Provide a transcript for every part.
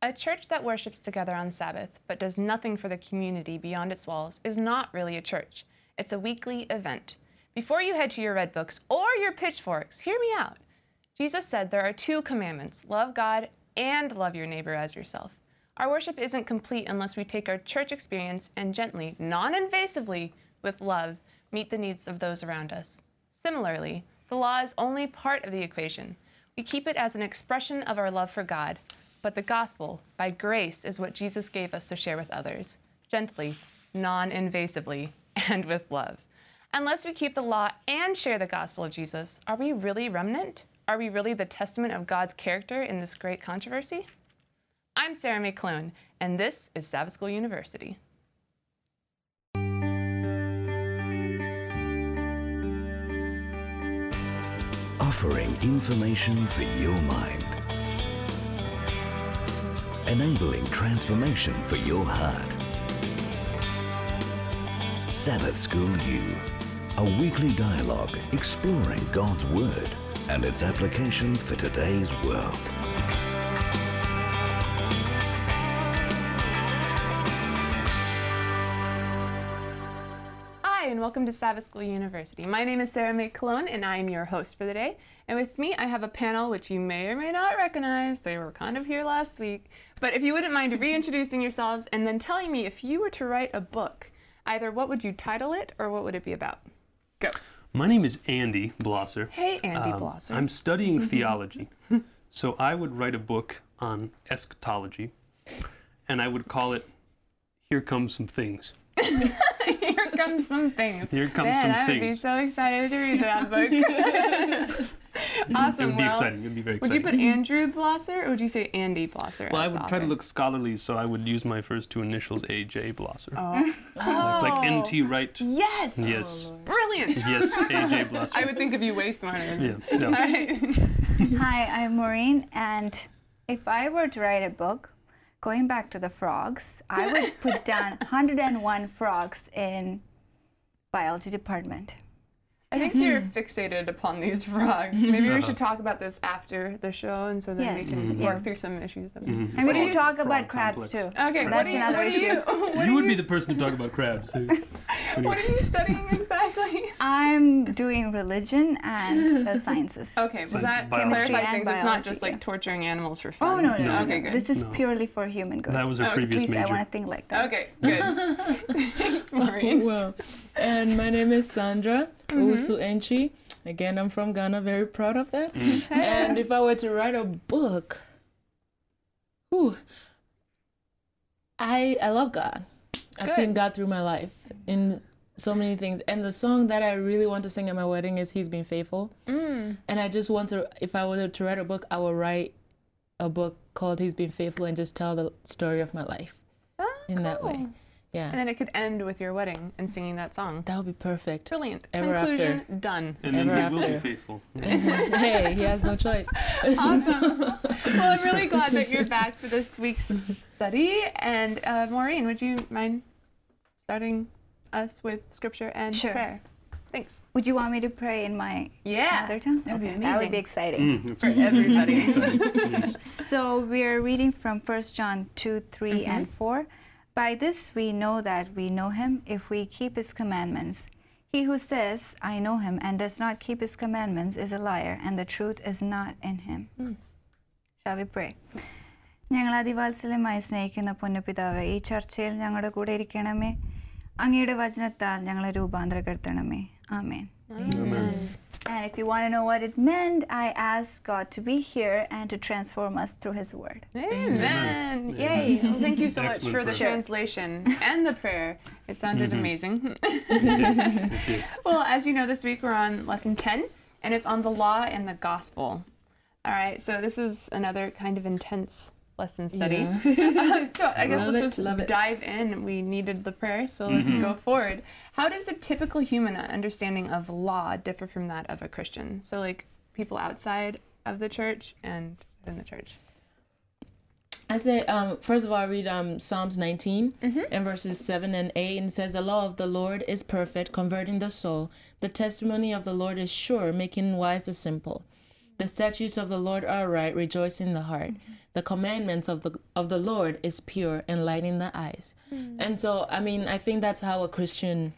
A church that worships together on Sabbath but does nothing for the community beyond its walls is not really a church. It's a weekly event. Before you head to your red books or your pitchforks, hear me out. Jesus said there are two commandments love God and love your neighbor as yourself. Our worship isn't complete unless we take our church experience and gently, non invasively, with love, meet the needs of those around us. Similarly, the law is only part of the equation. We keep it as an expression of our love for God, but the gospel, by grace, is what Jesus gave us to share with others, gently, non invasively, and with love. Unless we keep the law and share the gospel of Jesus, are we really remnant? Are we really the testament of God's character in this great controversy? I'm Sarah McClone, and this is Sabbath School University. offering information for your mind, enabling transformation for your heart. Sabbath School U, a weekly dialogue exploring God's Word and its application for today's world. Welcome to Sabbath School University. My name is Sarah McClone, and I am your host for the day. And with me, I have a panel which you may or may not recognize. They were kind of here last week. But if you wouldn't mind reintroducing yourselves and then telling me if you were to write a book, either what would you title it or what would it be about? Go. My name is Andy Blosser. Hey, Andy Um, Blosser. I'm studying theology. so I would write a book on eschatology, and I would call it Here Comes Some Things. Here comes some things. Here comes Man, some I would be so excited to read that book. awesome. It awesome. would be well, exciting. It would be very exciting. Would you put Andrew Blosser or would you say Andy Blosser? well, I would the try to look scholarly, so I would use my first two initials, AJ Blosser. Oh. Like, like Oh. N.T. Wright. Yes. Yes. Brilliant. Yes, AJ Blosser. I would think of you way smarter. Yeah. No. Right. Hi, I'm Maureen, and if I were to write a book, going back to the frogs, I would put down 101 frogs in biology department. I think you're fixated upon these frogs. Maybe we should talk about this after the show, and so then Yes. we can Mhm. work through some issues. That we Mhm. And we do can you- talk frog about crabs complex. too. Okay, what That's do you? another What do you? What You are would be the person to talk about crabs. too. What are you studying exactly? I'm doing religion and uh, sciences. Okay, well Science, that biology. clarifies Chemistry things. and It's not biology, just like yeah. torturing animals for Oh fun. no, no, No. no. Okay, good. This is No. purely for human good. That was our Oh, previous Please, I major. want to think like that. Okay, good. Thanks, Maureen. Well, and my name is Sandra Mm-hmm. Usu Enchi. Again, I'm from Ghana. Very proud of that. Mm. And if I were to write a book, whew, I I love God. I've seen God through my life in so many things. And the song that I really want to sing at my wedding is "He's Been Faithful." Mm. And I just want to, if I were to write a book, I would write a book called "He's Been Faithful" and just tell the story of my life Oh, in that way. Cool. Yeah, And then it could end with your wedding and singing that song. that would be perfect. Brilliant. Ever Conclusion after. done. And then Ever he will be after. faithful. hey, he has no choice. Awesome. well, I'm really glad that you're back for this week's study. And uh, Maureen, would you mind starting us with scripture and Sure. prayer? Thanks. Would you want me to pray in my Yeah. mother tongue? That'd be Okay, That would be exciting. Mm, For everybody. exciting. Yes. So we're reading from 1 John 2, 3, and 4. By this we know that we know him if we keep his commandments. He who says, I know him, and does not keep his commandments is a liar, and the truth is not in him. Shall we pray? ഞങ്ങൾ അതിവാത്സല്യമായി സ്നേഹിക്കുന്ന പൊന്നുപിതാവെ ഈ ചർച്ചയിൽ ഞങ്ങളുടെ കൂടെ ഇരിക്കണമേ അങ്ങയുടെ വചനത്താൽ ഞങ്ങളെ രൂപാന്തരപ്പെടുത്തണമേ ആമേൻ Amen. And if you want to know what it meant, I asked God to be here and to transform us through His Word. Amen. Yay. Well, thank you so much Excellent for the translation and the prayer. It sounded mm-hmm. amazing. It did. It did. Well, as you know, this week we're on lesson 10, and it's on the law and the gospel. All right, so this is another kind of intense lesson study. so I guess Love let's it, just dive in. We needed the prayer, so let's go forward. How does a typical human understanding of law differ from that of a Christian? So, like people outside of the church and in the church. I say, um, first of all, I read um, Psalms 19 and verses 7 and 8, and it says, The law of the Lord is perfect, converting the soul. The testimony of the Lord is sure, making wise the simple. The statutes of the Lord are right, rejoice in the heart. The commandments of the of the Lord is pure, enlightening the eyes. And so, I mean, I think that's how a Christian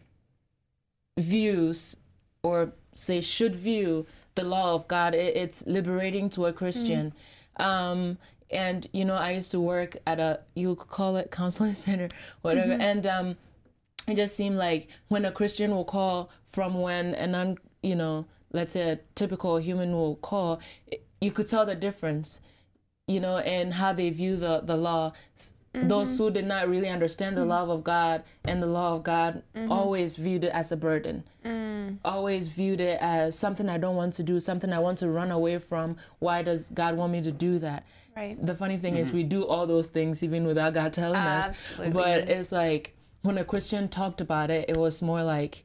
views or say should view the law of God. It, it's liberating to a Christian. Um, and you know, I used to work at a you could call it counseling center, whatever. And um, it just seemed like when a Christian will call from when an un, you know, let's say a typical human will call, you could tell the difference, you know, and how they view the the law. S- Those mm-hmm. who did not really understand the mm. love of God and the law of God mm-hmm. always viewed it as a burden. Mm. Always viewed it as something I don't want to do, something I want to run away from. Why does God want me to do that? Right. the funny thing is mm-hmm. we do all those things even without God telling us. Absolutely. But it's like when a Christian talked about it, it was more like,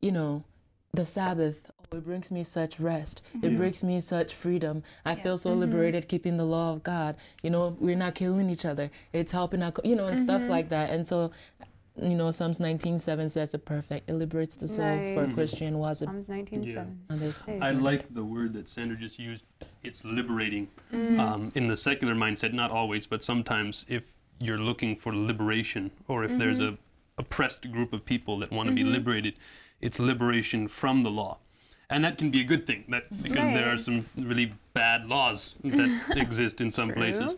you know, the Sabbath. It brings me such rest. It brings me such freedom. I feel so liberated keeping the law of God. You know, we're not killing each other. It's helping out, you know, and stuff like that. And so, you know, Psalms 19:7 says it perfect. It liberates the soul for a Christian. Was it Psalms 19:7. on this? I like the word that Sandra just used. It's liberating. Mm-hmm. Um, in the secular mindset, not always, but sometimes, if you're looking for liberation, or if there's Mm-hmm. a oppressed group of people that want to be liberated, it's liberation from the law, and that can be a good thing. That because there are some really bad laws that exist in some places,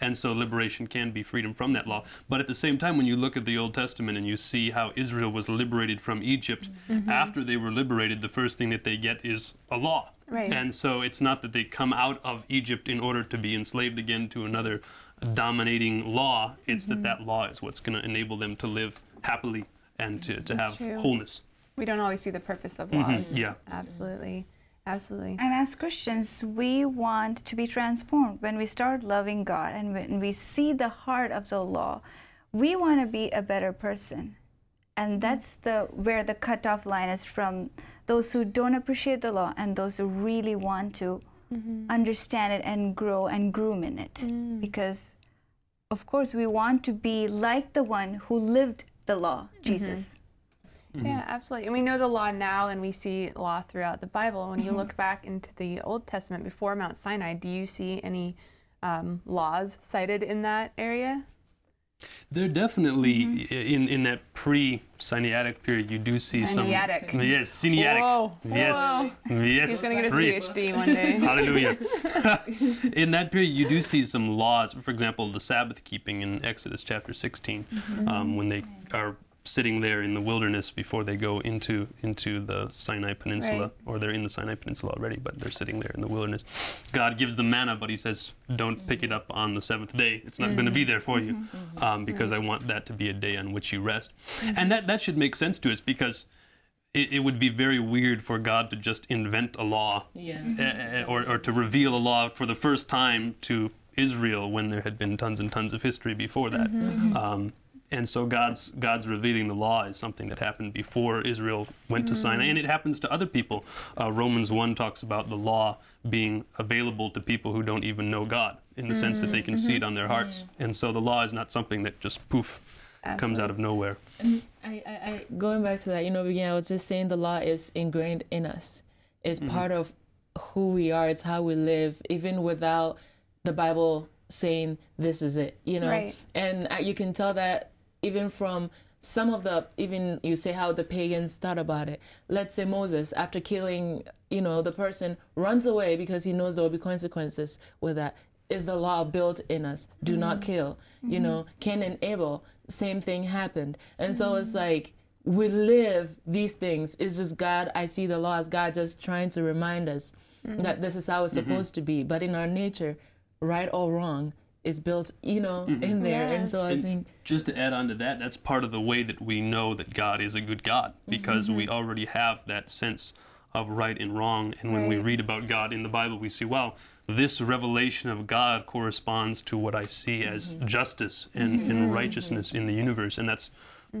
and so liberation can be freedom from that law. But at the same time, when you look at the Old Testament and you see how Israel was liberated from Egypt, Mm-hmm. after they were liberated, the first thing that they get is a law. Right. And so it's not that they come out of Egypt in order to be enslaved again to another dominating law. It's Mm-hmm. that that law is what's going to enable them to live happily and to, to have true. wholeness. We don't always see the purpose of mm-hmm. laws. Yeah. Absolutely. Absolutely. And as Christians, we want to be transformed. When we start loving God and when we see the heart of the law, we want to be a better person. And mm-hmm. that's the where the cutoff line is from those who don't appreciate the law and those who really want to mm-hmm. understand it and grow and groom in it. Mm. Because of course we want to be like the one who lived the law, Jesus. Yeah, absolutely. And we know the law now, and we see law throughout the Bible. When you look back into the Old Testament before Mount Sinai, do you see any um, laws cited in that area? There definitely, Mm-hmm. in, in that pre Sinaitic period, you do see Sinaitic. some. Yes, Sinaitic. Whoa. Yes. Yes. He's going to get his PhD one day. Hallelujah. in that period, you do see some laws. For example, the Sabbath keeping in Exodus chapter 16, um, when they are sitting there in the wilderness before they go into into the Sinai Peninsula, Right. or they're in the Sinai Peninsula already, but they're sitting there in the wilderness. God gives them manna, but He says, "Don't pick it up on the seventh day. It's not going to be mm-hmm. there for you, mm-hmm. Mm-hmm. um, because I want that to be a day on which you rest." And that that should make sense to us because. It, it would be very weird for God to just invent a law Yeah. uh, or, or to reveal a law for the first time to Israel when there had been tons and tons of history before that. Um, and so God's God's revealing the law is something that happened before Israel went to Sinai, and it happens to other people. Uh, Romans one talks about the law being available to people who don't even know God, in the sense that they can see it on their hearts. And so the law is not something that just poof comes out of nowhere. I, I, I going back to that, you know, again, I was just saying the law is ingrained in us. It's part of who we are. It's how we live, even without the Bible saying this is it. You know, Right. and uh, you can tell that even from some of the even you say how the pagans thought about it. Let's say Moses, after killing, you know, the person, runs away because he knows there will be consequences with that. Is the law built in us? Do mm-hmm. not kill. You know, mm-hmm. Cain and Abel, same thing happened. And so it's mm-hmm. like we live these things. It's just God, I see the law as God just trying to remind us that this is how it's supposed to be. But in our nature, right or wrong is built, you know, mm-hmm. in there. And so I And think just to add on to that, that's part of the way that we know that God is a good God mm-hmm. because we mm-hmm. already have that sense of right and wrong. And when we read about God in the Bible, we see, wow, this revelation of God corresponds to what I see as justice and, and righteousness in the universe. And that's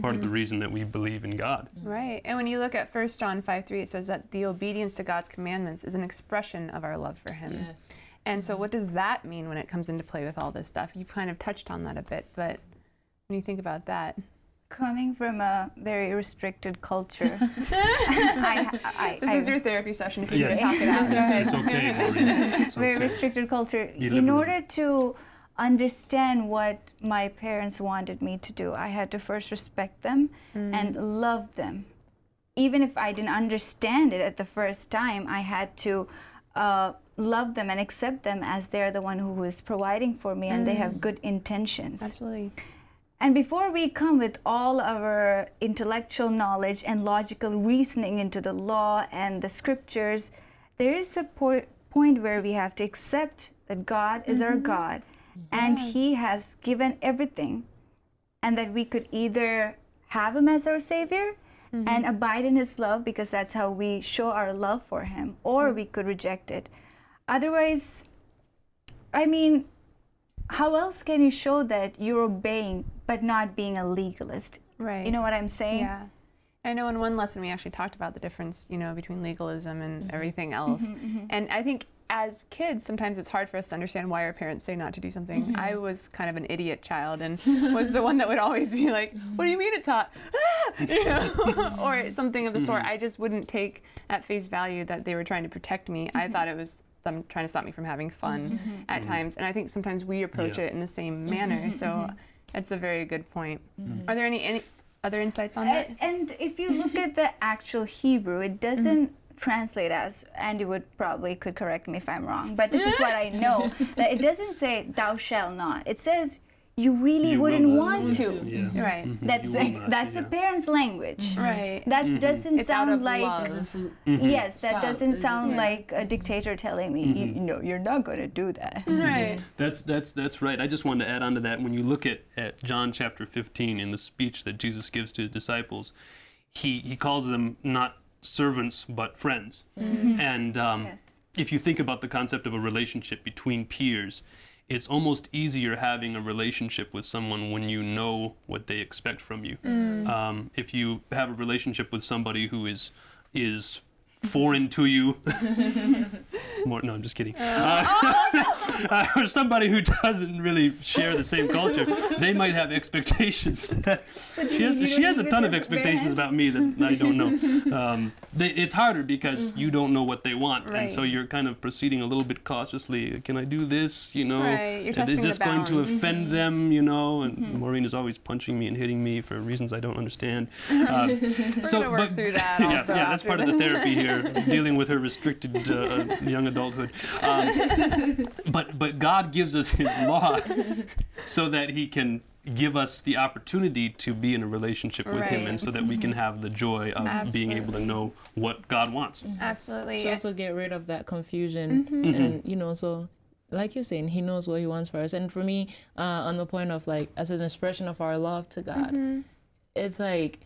part of the reason that we believe in God. Right. And when you look at 1 John 5 3, it says that the obedience to God's commandments is an expression of our love for Him. yes. And so, what does that mean when it comes into play with all this stuff? You've kind of touched on that a bit, but when you think about that, coming from a very restricted culture, I, I, This I, is your therapy session if you Yes. need to talk it out. It's, it's okay, Maureen. It's very okay. restricted culture. You In order to understand what my parents wanted me to do, I had to first respect them and love them. Even if I didn't understand it at the first time, I had to uh, love them and accept them as they're the one who is providing for me and they have mm. good intentions. Absolutely. And before we come with all our intellectual knowledge and logical reasoning into the law and the scriptures, there is a po- point where we have to accept that God is our mm-hmm. God and He has given everything, and that we could either have Him as our Savior mm-hmm. and abide in His love because that's how we show our love for Him, or mm. we could reject it. Otherwise, I mean, how else can you show that you're obeying but not being a legalist? Right. You know what I'm saying? Yeah. I know in one lesson we actually talked about the difference, you know, between legalism and mm-hmm. everything mm-hmm, else. Mm-hmm. And I think as kids, sometimes it's hard for us to understand why our parents say not to do something. I was kind of an idiot child and was the one that would always be like, "What do you mean it's hot?" Ah! you know, or something of the sort. I just wouldn't take at face value that they were trying to protect me. I thought it was them trying to stop me from having fun mm-hmm. Mm-hmm. at mm-hmm. times. And I think sometimes we approach Yeah. it in the same manner. So it's a very good point. Are there any, any other insights on that? And, and if you look at the actual Hebrew, it doesn't translate as, Andy would probably could correct me if I'm wrong, but this is what I know that it doesn't say "thou shall not." It says you really You wouldn't want want to. to, yeah. Right. Mhm. That's You not, that's yeah. the parents' language. Right. That mm-hmm. doesn't It's sound like love. Mm-hmm. mm-hmm. yes, that doesn't It's sound just- like a dictator telling me, you, you know, you're not going to do that. Right. That's that's that's right. I just wanted to add on to that. When you look at, at John chapter 15 in the speech that Jesus gives to his disciples, he he calls them not servants but friends. And um, Yes. if you think about the concept of a relationship between peers, it's almost easier having a relationship with someone when you know what they expect from you. Um, if you have a relationship with somebody who is is foreign to you, more no, I'm just kidding. Uh, or somebody who doesn't really share the same culture, they might have expectations that she has. She has a ton of expectations about me that I don't know. Um, they, it's harder because you don't know what they want, and so you're kind of proceeding a little bit cautiously. Can I do this? You know, Right, is this going to offend them? You know, and Maureen is always punching me and hitting me for reasons I don't understand. Um, so, but, through that yeah, yeah, that's part of the therapy here, dealing with her restricted uh, young adulthood. Um, but but God gives us His law so that He can give us the opportunity to be in a relationship with Him, and so that we can have the joy of being able to know what God wants. Absolutely. to also get rid of that confusion and you know so like you're saying he knows what he wants for us and for me uh, on the point of like as an expression of our love to god it's like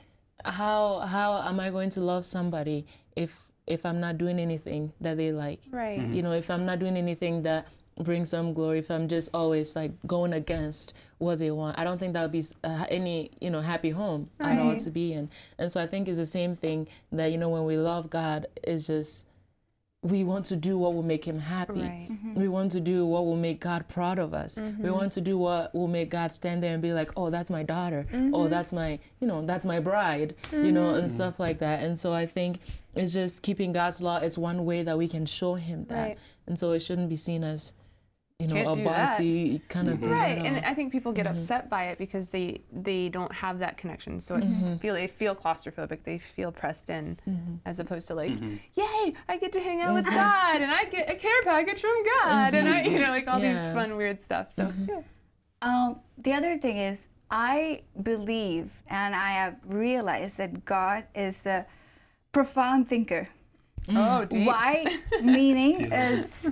how how am i going to love somebody if if i'm not doing anything that they like Right. Mm-hmm. you know if i'm not doing anything that brings them glory if i'm just always like going against what they want. I don't think that would be uh, any you know happy home at all Right. to be in. And so i think it's the same thing that you know when we love god it's just we want to do what will make him happy. Right. Mm-hmm. we want to do what will make god proud of us. We mm-hmm. want to do what will make god stand there and be like oh that's my daughter. Oh mm-hmm. that's my you know that's my bride you know and stuff like that. And so i think it's just keeping god's law it's one way that we can show him that. Right. and so it shouldn't be seen as you know Can't a do that. bossy kind of thing Right, at and. I think people get mm-hmm. upset by it because they they don't have that connection. So it's mm-hmm. feel they feel claustrophobic. They feel pressed in, as opposed to like, yay, I get to hang out with God, and I get a care package from God, and I you know like all these fun weird stuff. So yeah. Um, the other thing is, I believe and I have realized that God is a profound thinker. oh, deep. Why? Meaning is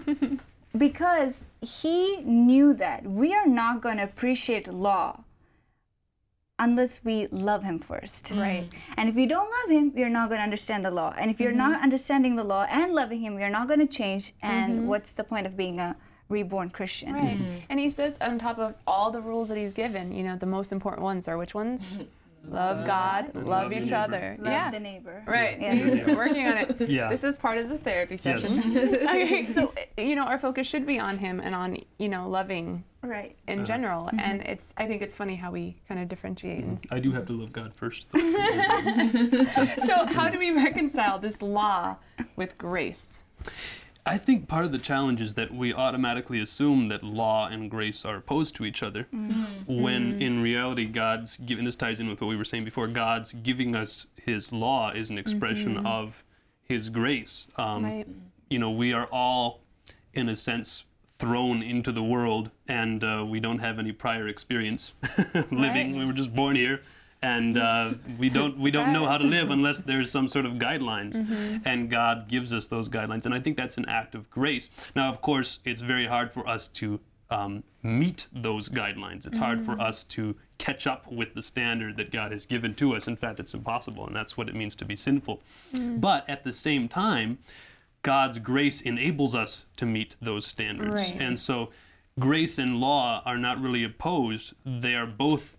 because he knew that we are not going to appreciate law unless we love him first. Mm-hmm. Right. And if we don't love him, we are not going to understand the law. And if you're mm-hmm. not understanding the law and loving him, you're not going to change. And mm-hmm. what's the point of being a reborn Christian? Right. And he says on top of all the rules that he's given, you know, the most important ones are which ones? Love uh, God, love love each other. Love yeah. the neighbor. Right. Yes. We're working on it. Yeah. This is part of the therapy Yes. session. okay. So, you know, our focus should be on him and on, you know, loving Right. in Uh-huh. general. Mm-hmm. And it's, I think it's funny how we kind of differentiate. And mm-hmm. I do have to love God first. Though. so, how do we reconcile this law with grace? I think part of the challenge is that we automatically assume that law and grace are opposed to each other, when in reality, God's giving. This ties in with what we were saying before. God's giving us His law is an expression of His grace. Um, Right. You know, we are all, in a sense, thrown into the world, and uh, we don't have any prior experience living. Right. We were just born here. And uh, we don't we don't know how to live unless there's some sort of guidelines, and God gives us those guidelines, and I think that's an act of grace. Now, of course, it's very hard for us to um, meet those guidelines. It's hard for us to catch up with the standard that God has given to us. In fact, it's impossible, and that's what it means to be sinful. But at the same time, God's grace enables us to meet those standards. Right. And so grace and law are not really opposed. They are both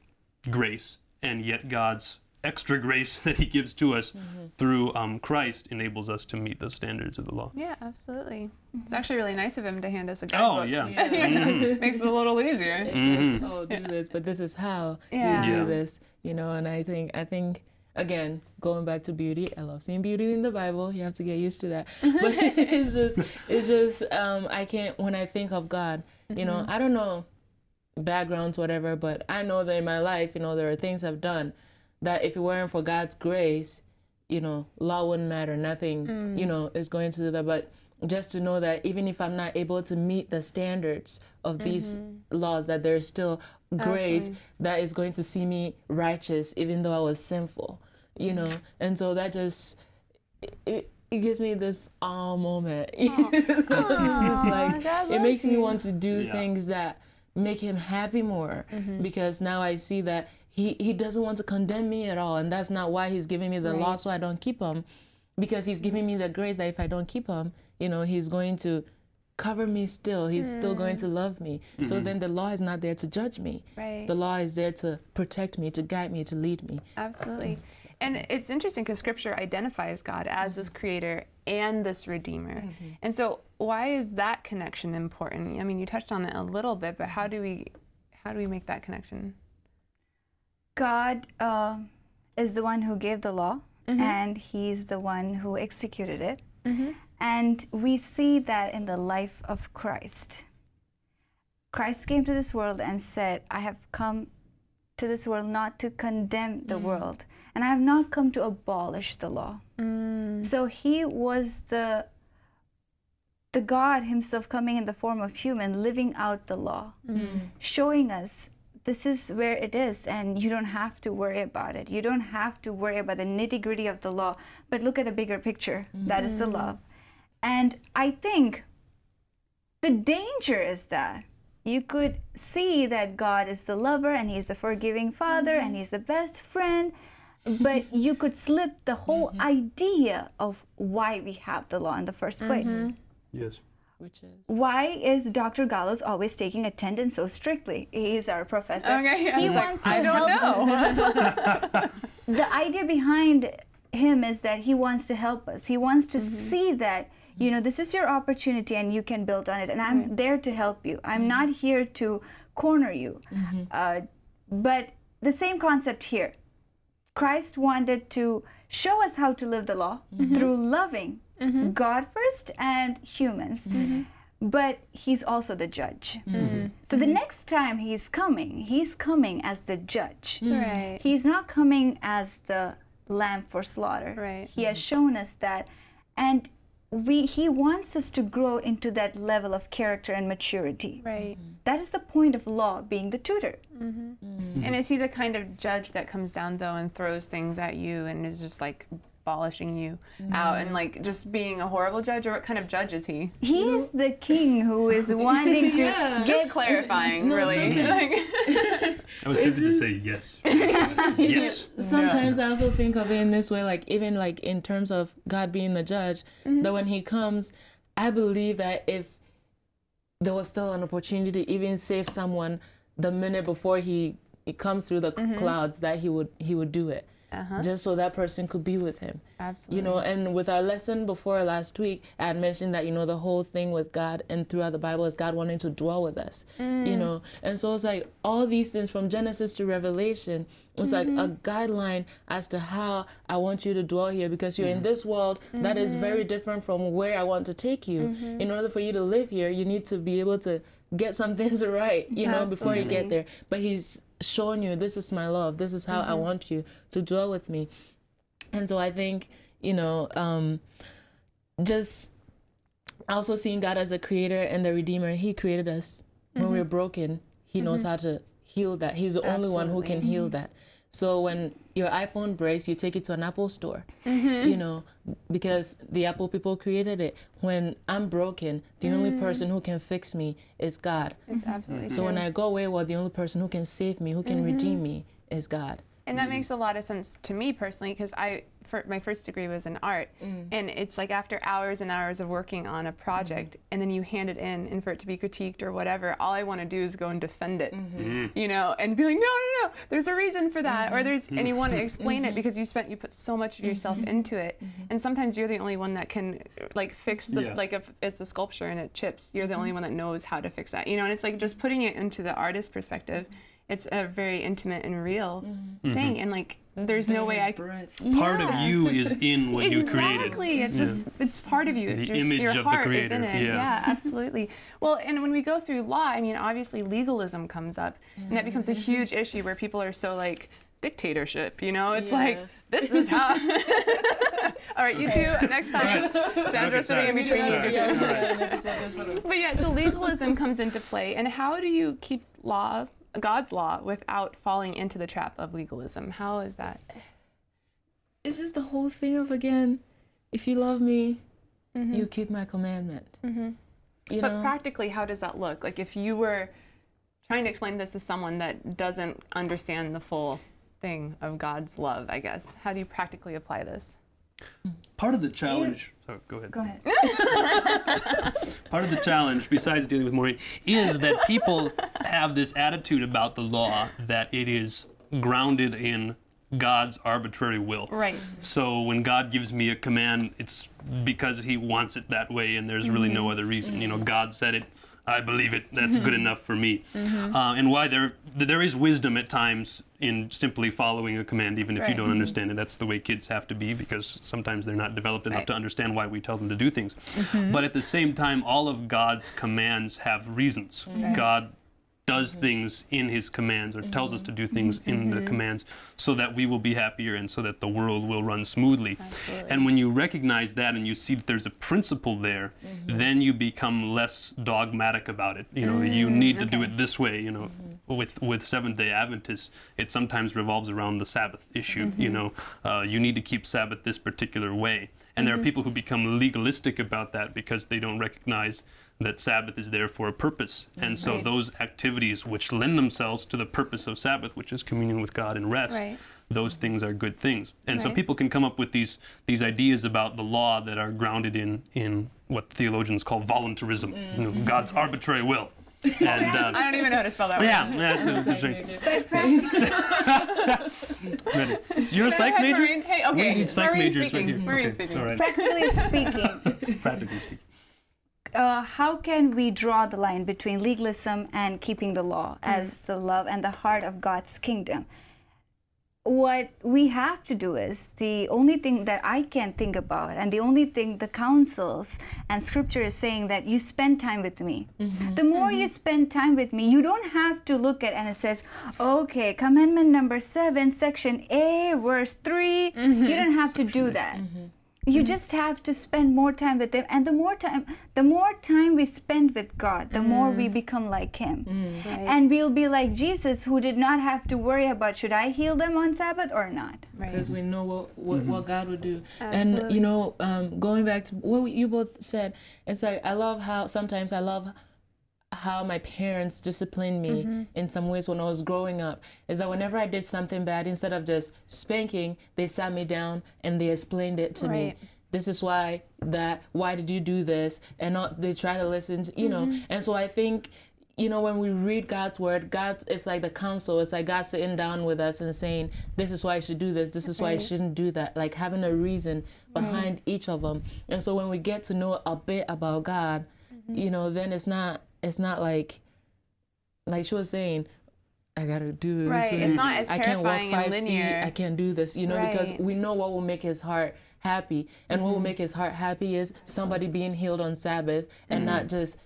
grace, and yet God's extra grace that He gives to us through um, Christ enables us to meet those standards of the law. Yeah, absolutely. It's actually really nice of him to hand us a Oh, guidebook. yeah. Makes it a little easier. It's Mhm. like, oh, do this, but this is how Yeah. you do Yeah. this, you know. And I think, I think, again, going back to beauty, I love seeing beauty in the Bible. You have to get used to that. But it's just, it's just, um, I can't. When I think of God, you know, I don't know backgrounds, whatever, but I know that in my life, you know, there are things I've done that if it weren't for God's grace, you know, law wouldn't matter. Nothing, you know, is going to do that. But just to know that even if I'm not able to meet the standards of these laws, that there's still grace Absolutely. that is going to see me righteous, even though I was sinful, you know. And so that just it, it gives me this awe moment. You know? it's just like it loves makes me want to do Yeah. things that make him happy more. Mm-hmm. Because now I see that he, he doesn't want to condemn me at all. And that's not why he's giving me the law so I don't keep them because he's giving me the grace that if I don't keep them you know he's going to cover me still. He's still going to mm. love me. So mm-hmm. then the law is not there to judge me. Right. the law is there to protect me to guide me to lead me. Absolutely. And it's interesting because scripture identifies God as mm-hmm. this creator and this redeemer. Mm-hmm. And so why is that connection important? I mean, you touched on it a little bit, but how do we how do we make that connection? God uh, is the one who gave the law, mm-hmm. and He's the one who executed it. Mm-hmm. And we see that in the life of Christ. Christ came to this world and said, I have come to this world not to condemn the mm. world, and I have not come to abolish the law. Mm. So he was the the God himself coming in the form of human, living out the law, mm. showing us this is where it is, and you don't have to worry about it. You don't have to worry about the nitty gritty of the law, but look at the bigger picture. That is the mm. love. And I think the danger is that you could see that God is the lover and He's the forgiving Father and He's the best friend, but you could slip the whole mm-hmm. idea of why we have the law in the 1st place. Mm-hmm. Yes. which is Why is Dr. Gallows always taking attendance so strictly? He's our professor. Okay, I he was like, wants I to don't help know. us. the idea behind him is that he wants to help us. He wants to mm-hmm. see that you know this is your opportunity and you can build on it. And I'm there to help you. I'm not here to corner you. Uh, but the same concept here. Christ wanted to show us how to live the law mm-hmm. Mm-hmm. through loving mm-hmm. God first and humans. But he's also the judge. So the next time he's coming, he's coming as the judge. Right. He's not coming as the lamb for slaughter. Right. He has shown us that. And we he wants us to grow into that level of character and maturity. Right. Mm-hmm. That is the point of law being the tutor. Mm-hmm. Mm-hmm. And is he the kind of judge that comes down though and throws things at you and is just like abolishing you out and like just being a horrible judge or what kind of judge is he? He is the king who is wanting to Yeah. Just clarifying, really. sometimes- I was tempted to say yes. yes. sometimes I also think of it in this way, like even like in terms of God being the judge, that when He comes, I believe that if there was still an opportunity to even save someone the minute before He it comes through the Mm-hmm. clouds that he would he would do it just so that person could be with him Uh-huh. Absolutely. you know and with our lesson before last week i had mentioned that you know the whole thing with god and throughout the bible is god wanting to dwell with us Mm. you know and so it's like all these things from genesis to revelation it's like Mm-hmm. a guideline as to how i want you to dwell here because you're in this world that is very Mm-hmm. different from where i want to take you in order for you to live here you need to be able to get some things right you know before you get there but he's showing you this is my love this is how i mm-hmm. want you to dwell with me and so I think, you know, um, just also seeing God as a creator and the redeemer, He created us when we're mm-hmm. broken. He knows mm-hmm. how to heal that. He's the only one who can heal that. So when your iPhone breaks, you take it to an Apple store, mm-hmm. you know, because the Apple people created it. When I'm broken, the only mm. person who can fix me is God. it's absolutely So true. when I go away, well, the only person who can save me, who can mm-hmm. redeem me, is God. And that makes a lot of sense to me personally because I, my first degree was in art, mm. and it's like after hours and hours of working on a project, mm-hmm. and then you hand it in, and for it to be critiqued or whatever, all I want to do is go and defend it, mm-hmm. Mm-hmm. you know, and be like, no, no, no, there's a reason for that, or there's, and you want to explain it because you spent, you put so much of yourself into it, and sometimes you're the only one that can like fix the, Yeah. like if it's a sculpture and it chips, you're the only one that knows how to fix that, you know, and it's like just putting it into the artist perspective. It's a very intimate and real thing, and like there's no way I. breath. Part of you is in what you created. Exactly. It's just it's part of you. It's The your, image your of the heart is in creator, it. yeah. absolutely. Well, and when we go through law, I mean, obviously legalism comes up, and that becomes a Mm-hmm. huge issue where people are so like dictatorship. You know, it's Yeah. like this is how. All right, you two. Next time, Sandra Okay, sitting in between Sorry. you. All right. an episode just for the But yeah, so legalism comes into play, and how do you keep law, God's law, without falling into the trap of legalism? How is that? it's just the whole thing of again if you love me mm-hmm. you keep my commandment mm-hmm. you But know practically, how does that look? Like if you were trying to explain this to someone that doesn't understand the full thing of God's love, I guess, how do you practically apply this? Part of the challenge. Sorry, oh, go ahead. Go ahead. Part of the challenge, besides dealing with Maureen, is that people have this attitude about the law that it is grounded in God's arbitrary will. Right. So when God gives me a command, it's because He wants it that way, and there's really no mm-hmm. other reason. You know, mm-hmm. God said it. I believe it. That's good mm-hmm. enough for me. Mm-hmm. Uh, and why there there is wisdom at times in simply following a command, even if you don't mm-hmm. understand it. That's the way kids have to be because sometimes they're not developed enough Right. to understand why we tell them to do things. But at the same time, all of God's commands have reasons. God does mm-hmm. things in his commands or tells us to do things mm-hmm. in the mm-hmm. commands so that we will be happier and so that the world will run smoothly. And when you recognize that and you see that there's a principle there, then you become less dogmatic about it. You know, you need to do it this way, you know. With with Seventh Day Adventists, it sometimes revolves around the Sabbath issue. You know, uh, you need to keep Sabbath this particular way, and there are people who become legalistic about that because they don't recognize that Sabbath is there for a purpose. And so Right. those activities which lend themselves to the purpose of Sabbath, which is communion with God and rest, Right. those things are good things. And so people can come up with these these ideas about the law that are grounded in in what theologians call voluntarism, you know, God's arbitrary will. And uh, I don't even know how to spell that yeah, word. that's a, that's a Ready. So you're a psych major? Hey, okay. We need psych Maureen majors speaking. right here. Maureen okay. speaking. All right. Practically speaking, Practically speaking. Uh, how can we draw the line between legalism and keeping the law mm-hmm. as the love and the heart of God's kingdom? What we have to do is the only thing that I can think about, and the only thing the councils and scripture is saying that you spend time with me. Mm-hmm. The more you mm-hmm. spend time with me, you don't have to look at and it says, okay, commandment number seven, section A, verse 3 You don't have to do that you just have to spend more time with him and the more time the more time we spend with god the more we become like him. And we'll be like jesus who did not have to worry about should i heal them on sabbath or not. Because we know what what, Mm-hmm. what God would do. Absolutely. And you know, um, going back to what you both said, it's like I love how sometimes I love how my parents disciplined me Mm-hmm. in some ways when I was growing up. Is that whenever I did something bad, instead of just spanking, they sat me down and they explained it to me. This is why that. Why did you do this? And not, they try to listen. To, you know. Mm-hmm. And so I think you know, when we read God's word, God, it's like the counsel. It's like God sitting down with us and saying, "This is why I should do this. This is why I shouldn't do that." Like having a reason behind each of them. And so when we get to know a bit about God, you know, then it's not it's not like like she was saying. I gotta do this. Right, it's not as I can't walk five linear. feet. I can't do this, you know, because we know what will make his heart happy, and Mm-hmm. what will make his heart happy is somebody being healed on Sabbath and not just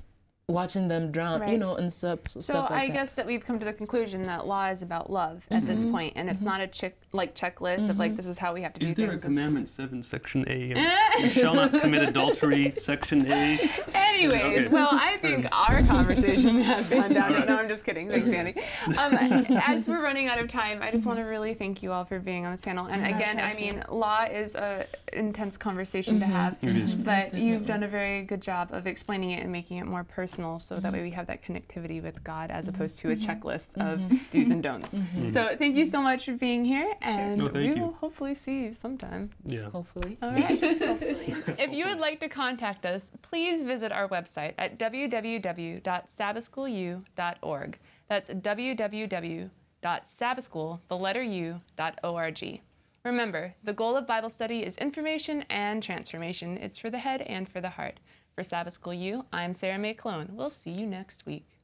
watching them drown, you Mm-hmm. Know, and stuff. So stuff like I that. guess that we've come to the conclusion that law is about love at this point, and it's not a chick like checklist of like this is how we have to do Is there a commandment seven, section A? and you shall not commit adultery, section A. Anyways, Okay. well, I think our conversation has gone down. No, I'm just kidding. Thanks, Annie. Um, as we're running out of time, I just want to really thank you all for being on this panel. And again, I mean, law is a intense conversation to have, It is. but you've done a very good job of explaining it and making it more personal, so that mm-hmm. way we have that connectivity with God as mm-hmm. opposed to a mm-hmm. checklist of do's and don'ts. So thank you so much for being here, and thank we you. will hopefully see you sometime. Yeah. hopefully. All right. if you would like to contact us, please visit our website at www.sabbathschoolu.org. That's www.sabbathschool, the letter U, dot O-R-G. Remember, the goal of Bible study is information and transformation. It's for the head and for the heart. For Sabbath School U, I'm Sarah McClone. We'll see you next week.